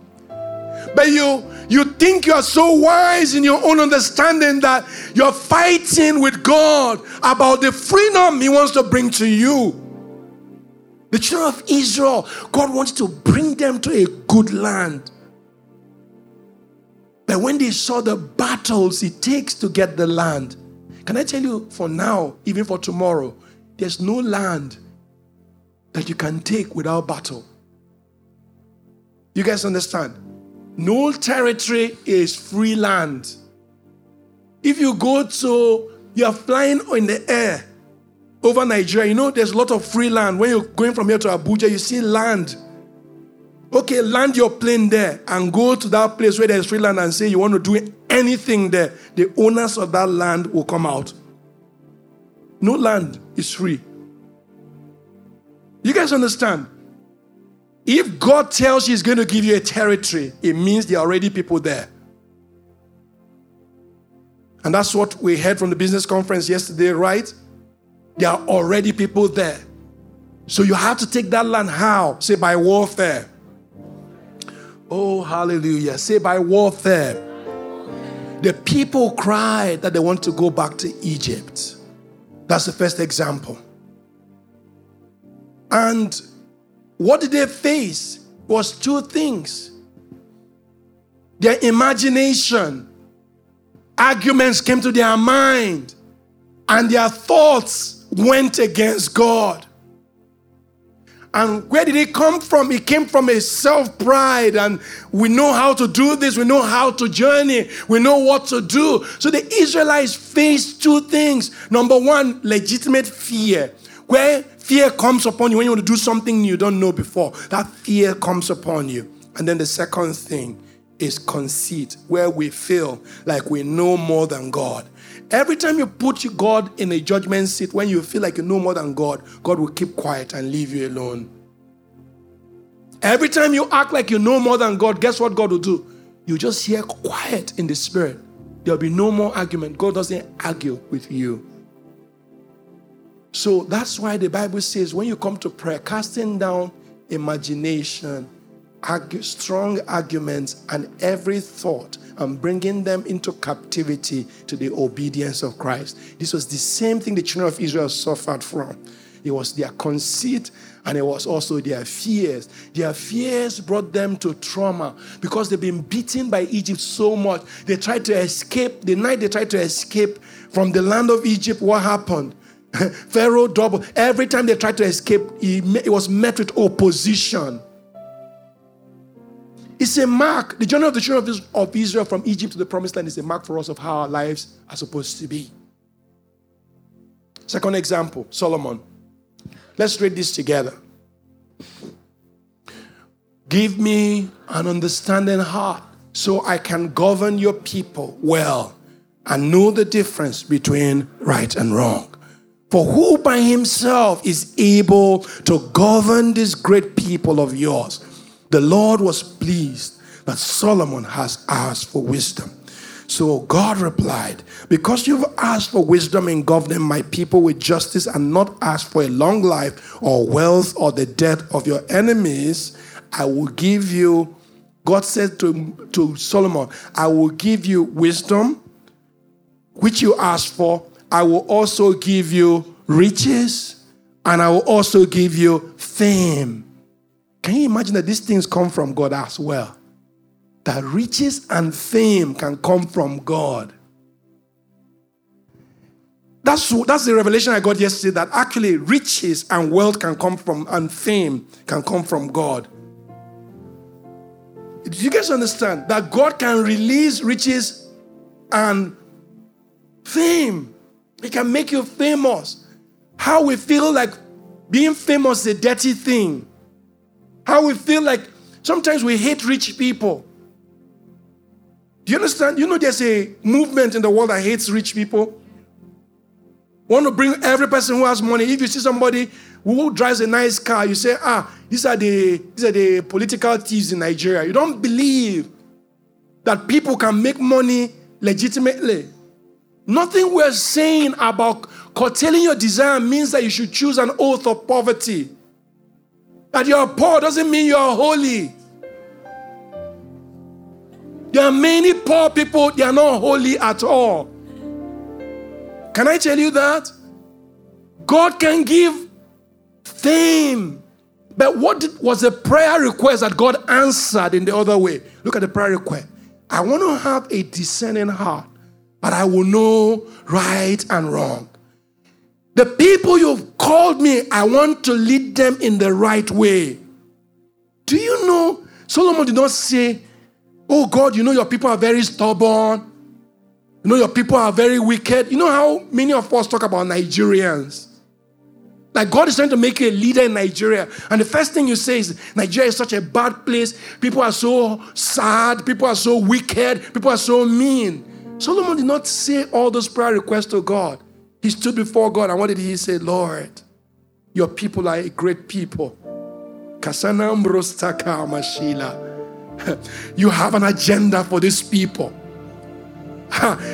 but you you think you are so wise in your own understanding that you're fighting with God about the freedom He wants to bring to you. The children of Israel, God wanted to bring them to a good land. But when they saw the battles it takes to get the land, can I tell you for now, even for tomorrow, there's no land that you can take without battle. You guys understand? No territory is free land. If you go to, you're flying in the air over Nigeria, you know there's a lot of free land. When you're going from here to Abuja, you see land. Okay, land your plane there and go to that place where there's free land and say you want to do anything there. The owners of that land will come out. No land is free. You guys understand? If God tells you He's going to give you a territory, it means there are already people there. And that's what we heard from the business conference yesterday, right? There are already people there. So you have to take that land how? Say by warfare. Oh, hallelujah. Say by warfare. The people cried that they want to go back to Egypt. That's the first example. And what did they face? Was two things. Their imagination, arguments came to their mind, and their thoughts went against God. And where did it come from? It came from a self pride, and we know how to do this, we know how to journey, we know what to do. So the Israelites faced two things. Number one, legitimate fear, where fear comes upon you when you want to do something you don't know before. That fear comes upon you. And then the second thing is conceit, where we feel like we know more than God. Every time you put God in a judgment seat, when you feel like you know more than God, God will keep quiet and leave you alone. Every time you act like you know more than God, guess what God will do? You just hear quiet in the spirit. There'll be no more argument. God doesn't argue with you. So that's why the Bible says when you come to prayer, casting down imagination, argue, strong arguments, and every thought and bringing them into captivity to the obedience of Christ. This was the same thing the children of Israel suffered from. It was their conceit and it was also their fears. Their fears brought them to trauma because they've been beaten by Egypt so much. They tried to escape. The night they tried to escape from the land of Egypt, what happened? Pharaoh double. Every time they tried to escape, it was met with opposition. It's a mark. The journey of the children of Israel from Egypt to the promised land is a mark for us of how our lives are supposed to be. Second example Solomon. Let's read this together. Give me an understanding heart so I can govern your people well and know the difference between right and wrong. For who by himself is able to govern this great people of yours? The Lord was pleased that Solomon has asked for wisdom. So God replied, Because you've asked for wisdom in governing my people with justice and not asked for a long life or wealth or the death of your enemies, I will give you, God said to, to Solomon, I will give you wisdom, which you asked for. I will also give you riches, and I will also give you fame can you imagine that these things come from God as well? That riches and fame can come from God. That's, that's the revelation I got yesterday that actually riches and wealth can come from, and fame can come from God. Do you guys understand that God can release riches and fame? He can make you famous. How we feel like being famous is a dirty thing. How we feel like sometimes we hate rich people. Do you understand? You know, there's a movement in the world that hates rich people. Want to bring every person who has money. If you see somebody who drives a nice car, you say, ah, these are the these are the political thieves in Nigeria. You don't believe that people can make money legitimately. Nothing we're saying about curtailing your desire means that you should choose an oath of poverty. That you're poor doesn't mean you're holy. There are many poor people, they are not holy at all. Can I tell you that? God can give fame. But what did, was the prayer request that God answered in the other way? Look at the prayer request. I want to have a discerning heart, but I will know right and wrong. The people you've called me, I want to lead them in the right way. Do you know? Solomon did not say, Oh God, you know your people are very stubborn. You know your people are very wicked. You know how many of us talk about Nigerians? Like God is trying to make you a leader in Nigeria. And the first thing you say is Nigeria is such a bad place. People are so sad. People are so wicked. People are so mean. Solomon did not say all those prayer requests to God. He stood before God and what did he say? Lord, your people are a great people. You have an agenda for these people.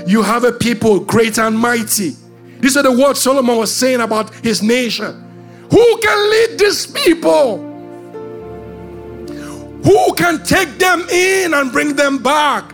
You have a people great and mighty. These are the words Solomon was saying about his nation. Who can lead these people? Who can take them in and bring them back?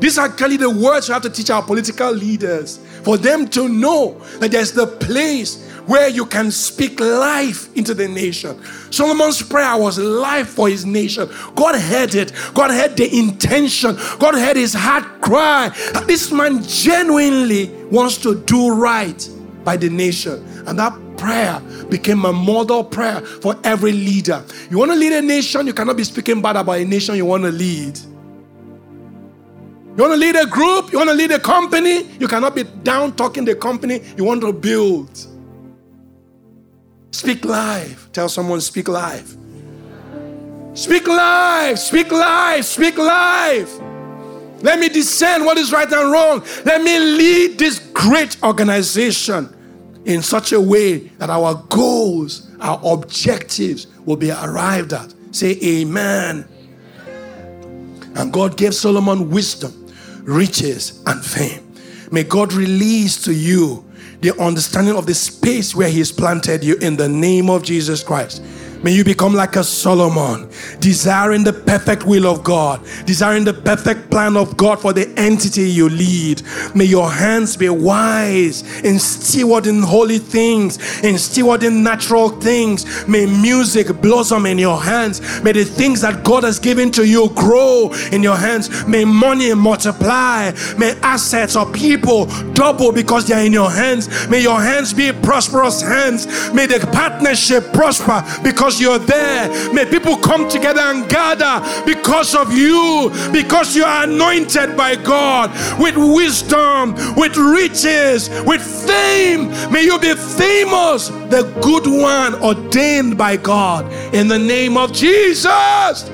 These are clearly the words we have to teach our political leaders for them to know that there's the place where you can speak life into the nation. Solomon's prayer was life for his nation. God heard it. God heard the intention. God heard his heart cry. This man genuinely wants to do right by the nation. And that prayer became a model prayer for every leader. You want to lead a nation, you cannot be speaking bad about a nation you want to lead. You want to lead a group, you want to lead a company, you cannot be down talking the company you want to build. Speak live. Tell someone, speak live. Speak live, speak live, speak live. Let me discern what is right and wrong. Let me lead this great organization in such a way that our goals, our objectives will be arrived at. Say amen. And God gave Solomon wisdom, riches, and fame. May God release to you the understanding of the space where He has planted you in the name of Jesus Christ. May you become like a Solomon, desiring the perfect will of God, desiring the perfect plan of God for the entity you lead. May your hands be wise in stewarding holy things, in stewarding natural things. May music blossom in your hands. May the things that God has given to you grow in your hands. May money multiply. May assets or people double because they are in your hands. May your hands be prosperous hands. May the partnership prosper because because you're there. May people come together and gather because of you, because you are anointed by God with wisdom, with riches, with fame. May you be famous, the good one ordained by God in the name of Jesus.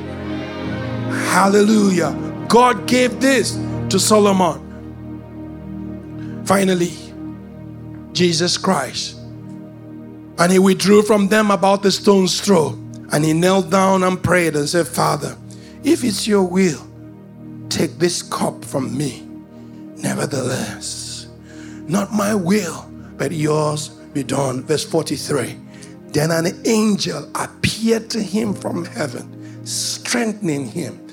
Hallelujah. God gave this to Solomon. Finally, Jesus Christ and he withdrew from them about the stone's throw. And he knelt down and prayed and said, Father, if it's your will, take this cup from me. Nevertheless, not my will, but yours be done. Verse 43. Then an angel appeared to him from heaven, strengthening him.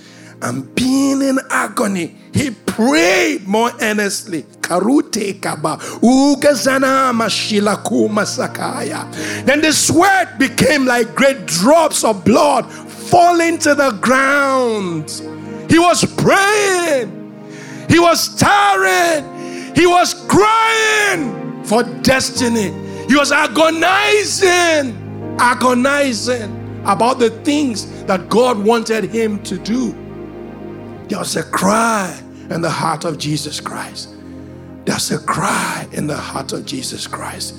And being in agony, he prayed more earnestly. Karute kaba ugazana mashila sakaya. Then the sweat became like great drops of blood falling to the ground. He was praying. He was tiring. He was crying for destiny. He was agonizing, agonizing about the things that God wanted him to do. There was a cry in the heart of Jesus Christ. There's a cry in the heart of Jesus Christ.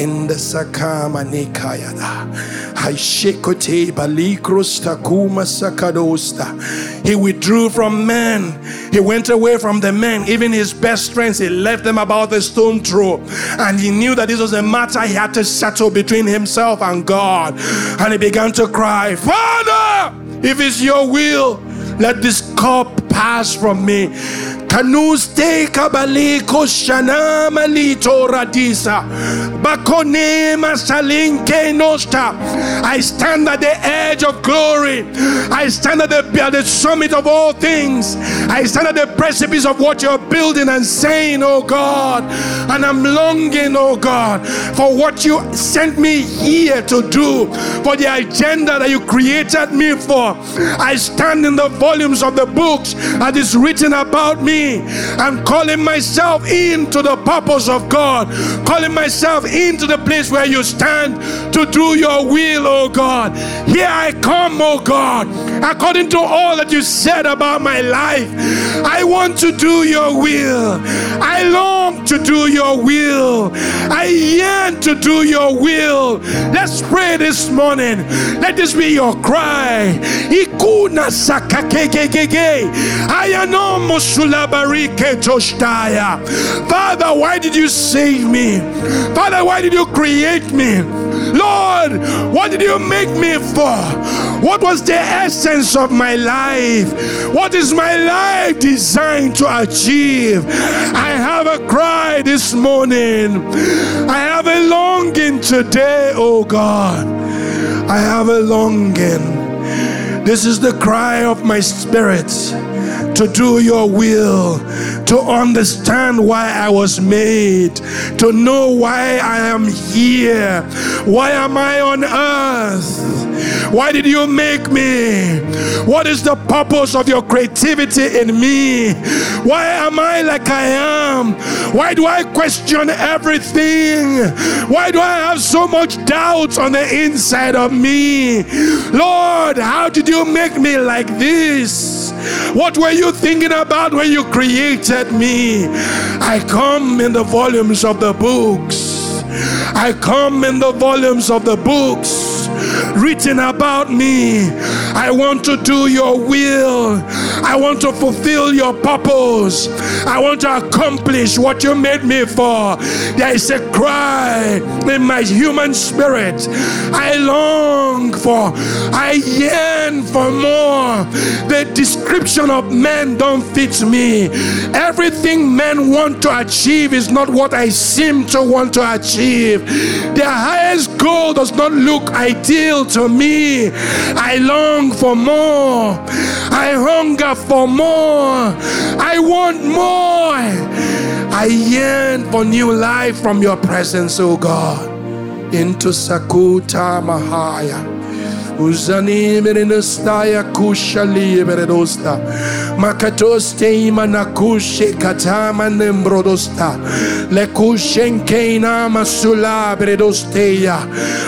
In the sakama nekayada. Haishekote balikrus takuma sakadosta. He withdrew from men. He went away from the men. Even his best friends, he left them about the stone throw. And he knew that this was a matter he had to settle between himself and God. And he began to cry, Father! If it's your will, let this cup pass from me. Kanuste kabaliko shana malito radisa. Bakonema salinke nosta. I stand at the edge of glory. I stand at the, at the summit of all things. I stand at the precipice of what you're building and saying, oh God. And I'm longing, oh God, for what you sent me here to do, for the agenda that you created me for. I stand in the volumes of the books that is written about me I'm calling myself into the purpose of God, calling myself into the place where you stand to do your will, oh God. Here I come, oh God, according to all that you said about my life. I want to do your will. I long to do your will. I yearn to do your will. Let's pray this morning. Let this be your cry. Ikuna sakakekekeke. Ayano musulaba Father, why did you save me? Father, why did you create me? Lord, what did you make me for? What was the essence of my life? What is my life designed to achieve? I have a cry this morning. I have a longing today, oh God. I have a longing This is the cry of my spirit to do your will, to understand why I was made, to know why I am here. Why am I on earth? Why did you make me? What is the purpose of your creativity in me? Why am I like I am? Why do I question everything? Why do I have so much doubt on the inside of me? Lord, how did you make me like this? What were you thinking about when you created me? I come in the volumes of the books. I come in the volumes of the books written about me. I want to do your will. I want to fulfill your purpose. I want to accomplish what you made me for. There is a cry in my human spirit. I long for, I yearn for more. The description of men don't fit me. Everything men want to achieve is not what I seem to want to achieve. Their highest goal does not look ideal to me. I long for more. I hunger for more. I want more. I yearn for new life from your presence, oh God. Into Sakuta Mahaya. Uzani merenostaya kusha liberedosta. Makatoste imanakushe katama nembrodosta. Le kushenkeina masula beredosteya.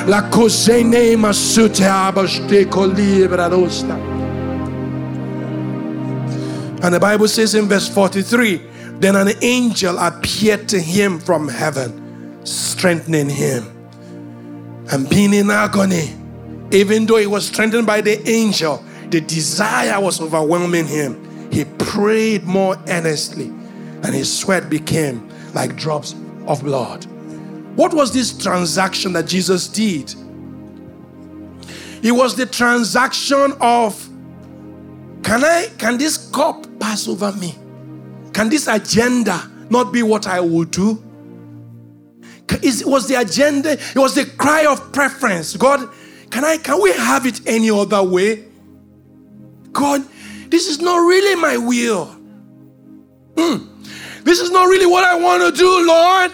La kusene masute abaste koliberadosta. And the Bible says in verse 43 Then an angel appeared to him from heaven, strengthening him. And being in agony, even though he was strengthened by the angel, the desire was overwhelming him. He prayed more earnestly, and his sweat became like drops of blood. What was this transaction that Jesus did? It was the transaction of can I can this cup pass over me? Can this agenda not be what I will do? It was the agenda, it was the cry of preference. God, can I can we have it any other way? God, this is not really my will. Mm. This is not really what I want to do, Lord.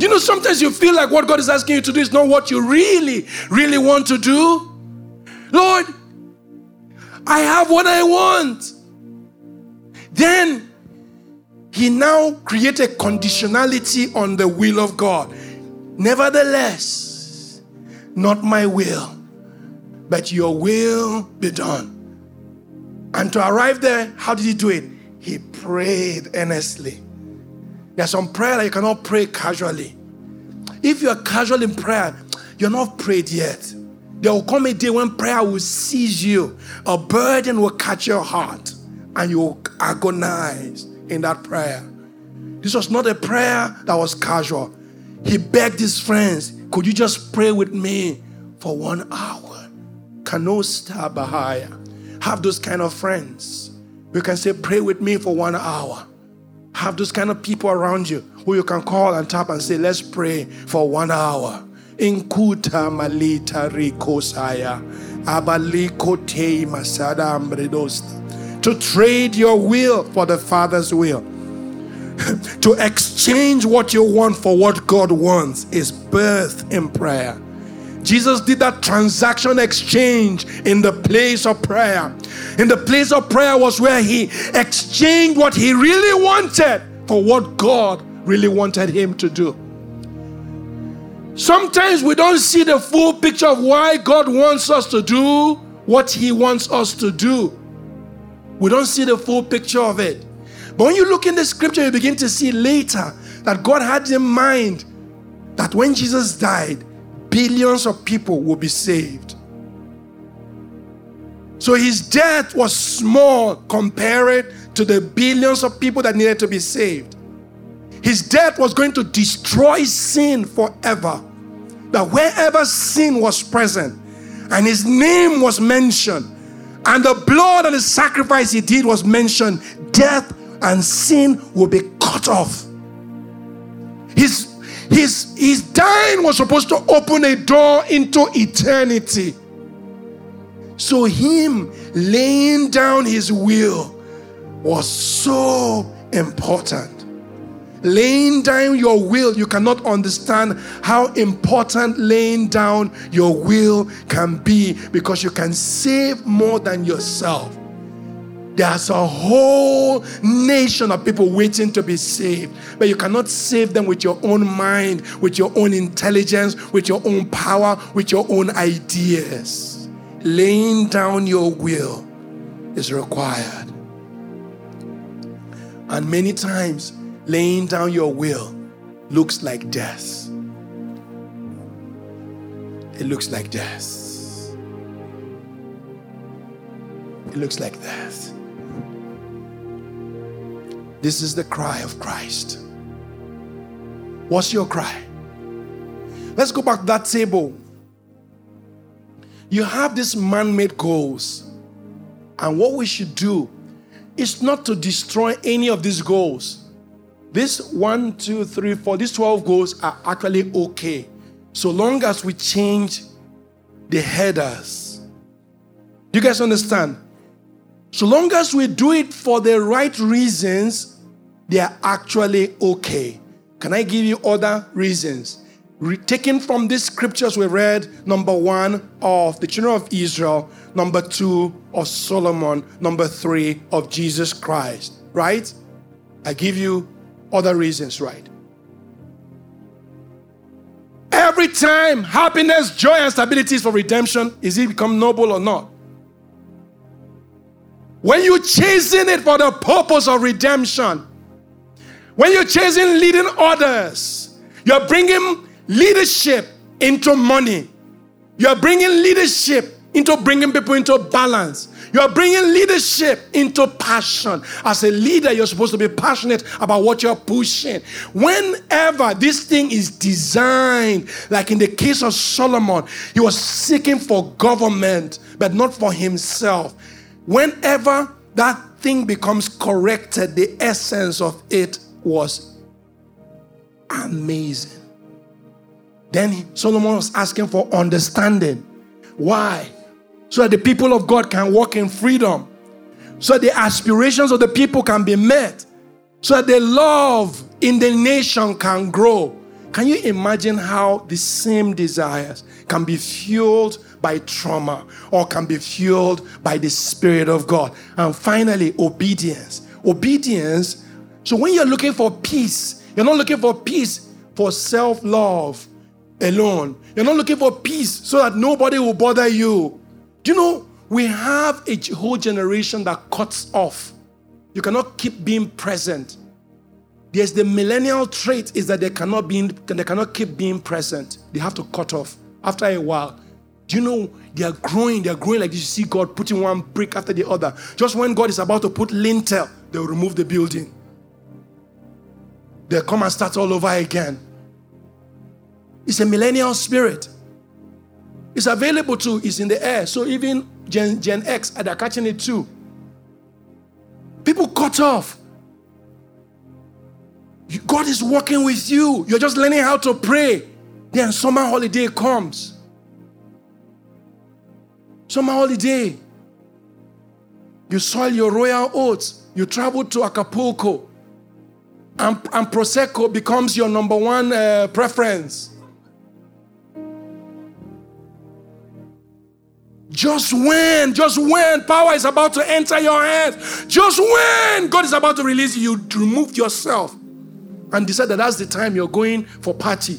You know, sometimes you feel like what God is asking you to do is not what you really, really want to do. Lord, I have what I want. Then he now created a conditionality on the will of God. Nevertheless, not my will, but your will be done. And to arrive there, how did he do it? He prayed earnestly. There's some prayer that you cannot pray casually. If you're casual in prayer, you're not prayed yet. There will come a day when prayer will seize you, a burden will catch your heart, and you will agonize in that prayer. This was not a prayer that was casual. He begged his friends, Could you just pray with me for one hour? Kanosta Bahaya. Have those kind of friends. You can say, Pray with me for one hour. Have those kind of people around you who you can call and tap and say, Let's pray for one hour. Inkuta malita rikosaya. Masada ambredosta. To trade your will for the Father's will. To exchange what you want for what God wants is birth in prayer. Jesus did that transaction exchange in the place of prayer. In the place of prayer was where he exchanged what he really wanted for what God really wanted him to do. Sometimes we don't see the full picture of why God wants us to do what he wants us to do. We don't see the full picture of it. But when you look in the scripture, you begin to see later that God had in mind that when Jesus died, billions of people will be saved. So his death was small compared to the billions of people that needed to be saved. His death was going to destroy sin forever. That wherever sin was present and his name was mentioned, and the blood and the sacrifice he did was mentioned, death and sin will be cut off. His his, his dying was supposed to open a door into eternity. So, him laying down his will was so important. Laying down your will, you cannot understand how important laying down your will can be because you can save more than yourself. There's a whole nation of people waiting to be saved, but you cannot save them with your own mind, with your own intelligence, with your own power, with your own ideas. Laying down your will is required. And many times, laying down your will looks like death. It looks like death. It looks like death. This is the cry of Christ. What's your cry? Let's go back to that table. You have these man made goals. And what we should do is not to destroy any of these goals. This one, two, three, four, these 12 goals are actually okay. So long as we change the headers. Do you guys understand? So long as we do it for the right reasons, they are actually okay. Can I give you other reasons? Re- taken from these scriptures we read, number one, of the children of Israel, number two, of Solomon, number three, of Jesus Christ, right? I give you other reasons, right? Every time happiness, joy, and stability is for redemption, is it become noble or not? When you chasing it for the purpose of redemption, when you're chasing leading others, you're bringing leadership into money. You're bringing leadership into bringing people into balance. You're bringing leadership into passion. As a leader, you're supposed to be passionate about what you're pushing. Whenever this thing is designed, like in the case of Solomon, he was seeking for government, but not for himself. Whenever that thing becomes corrected, the essence of it was amazing. Then Solomon was asking for understanding. Why? So that the people of God can walk in freedom. So that the aspirations of the people can be met. So that the love in the nation can grow. Can you imagine how the same desires can be fueled by trauma or can be fueled by the Spirit of God? And finally, obedience. Obedience so when you're looking for peace, you're not looking for peace for self love alone. You're not looking for peace so that nobody will bother you. Do you know we have a whole generation that cuts off? You cannot keep being present. There's the millennial trait is that they cannot be they cannot keep being present. They have to cut off after a while. Do you know they are growing? They are growing like. You see God putting one brick after the other. Just when God is about to put lintel, they will remove the building they come and start all over again. It's a millennial spirit. It's available too, it's in the air. So even Gen, Gen X, they're catching it too. People cut off. God is working with you. You're just learning how to pray. Then summer holiday comes. Summer holiday. You soil your royal oats. You travel to Acapulco and, and Prosecco becomes your number one uh, preference. Just when, just when power is about to enter your hands, just when God is about to release you, you remove yourself and decide that that's the time you're going for party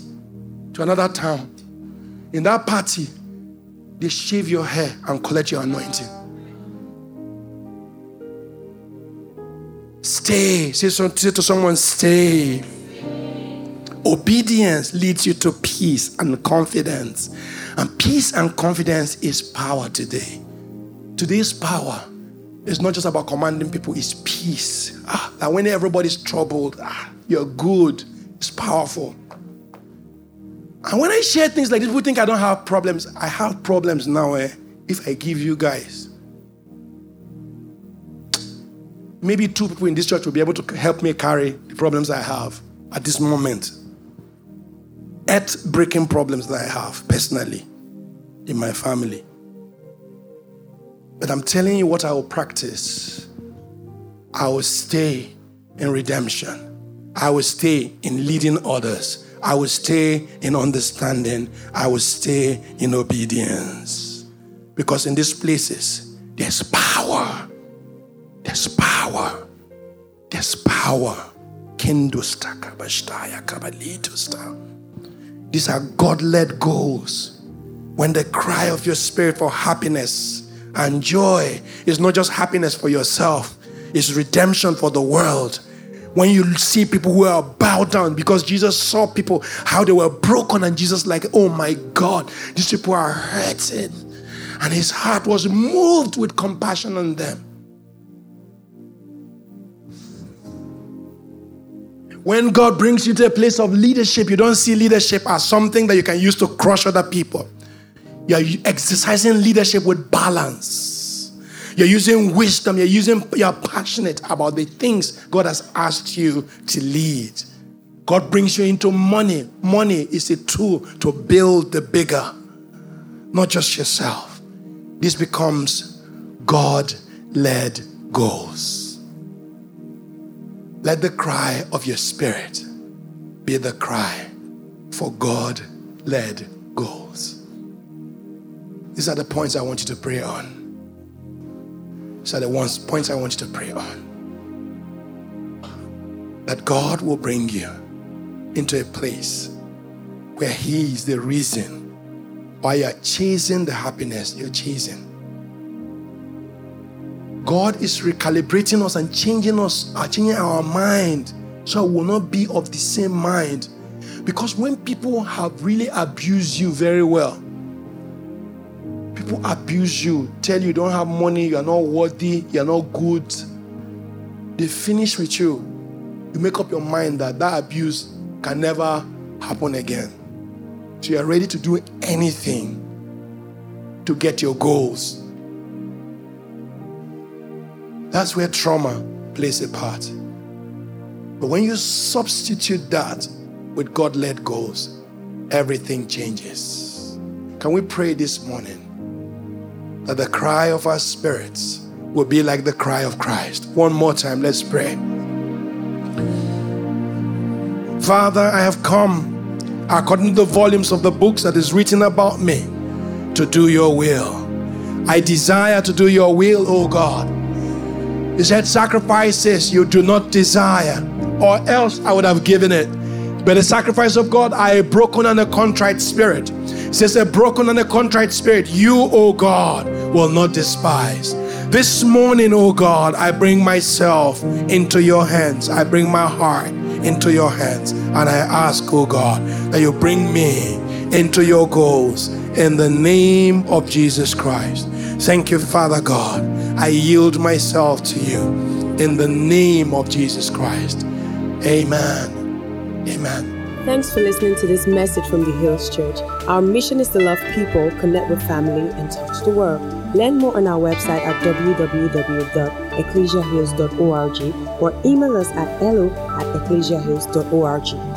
to another town. In that party, they shave your hair and collect your anointing. Stay. Say, to someone, stay. Obedience leads you to peace and confidence. And peace and confidence is power today. Today's power is not just about commanding people, it's peace. Ah, that when everybody's troubled, ah, you're good. It's powerful. And when I share things like this, people think I don't have problems. I have problems now eh, if I give you guys maybe two people in this church will be able to help me carry the problems I have at this moment. Earth breaking problems that I have personally in my family. But I'm telling you what I will practice. I will stay in redemption. I will stay in leading others. I will stay in understanding. I will stay in obedience. Because in these places, there's power. These are God led goals. When the cry of your spirit for happiness and joy is not just happiness for yourself, it's redemption for the world. When you see people who are bowed down because Jesus saw people how they were broken, and Jesus, like, oh my God, these people are hurting. And his heart was moved with compassion on them. When God brings you to a place of leadership, you don't see leadership as something that you can use to crush other people. You're exercising leadership with balance. You're using wisdom. You're using, you're passionate about the things God has asked you to lead. God brings you into money. Money is a tool to build the bigger, not just yourself. This becomes God led goals. Let the cry of your spirit be the cry for God led goals. These are the points I want you to pray on. These are the ones, points I want you to pray on. That God will bring you into a place where He is the reason why you're chasing the happiness you're chasing. God is recalibrating us and changing us, uh, changing our mind so we will not be of the same mind. Because when people have really abused you very well, people abuse you, tell you you don't have money, you're not worthy, you're not good, they finish with you. You make up your mind that that abuse can never happen again. So you're ready to do anything to get your goals. That's where trauma plays a part. But when you substitute that with God led goals, everything changes. Can we pray this morning that the cry of our spirits will be like the cry of Christ? One more time, let's pray. Father, I have come according to the volumes of the books that is written about me to do your will. I desire to do your will, O God. He said, Sacrifices you do not desire, or else I would have given it. But the sacrifice of God are a broken and a contrite spirit. He says, A broken and a contrite spirit, you, O God, will not despise. This morning, O God, I bring myself into your hands. I bring my heart into your hands. And I ask, O God, that you bring me into your goals in the name of Jesus Christ. Thank you, Father God. I yield myself to you in the name of Jesus Christ. Amen. Amen. Thanks for listening to this message from the Hills Church. Our mission is to love people, connect with family, and touch the world. Learn more on our website at www.ecclesiahills.org or email us at hello at ecclesiahills.org.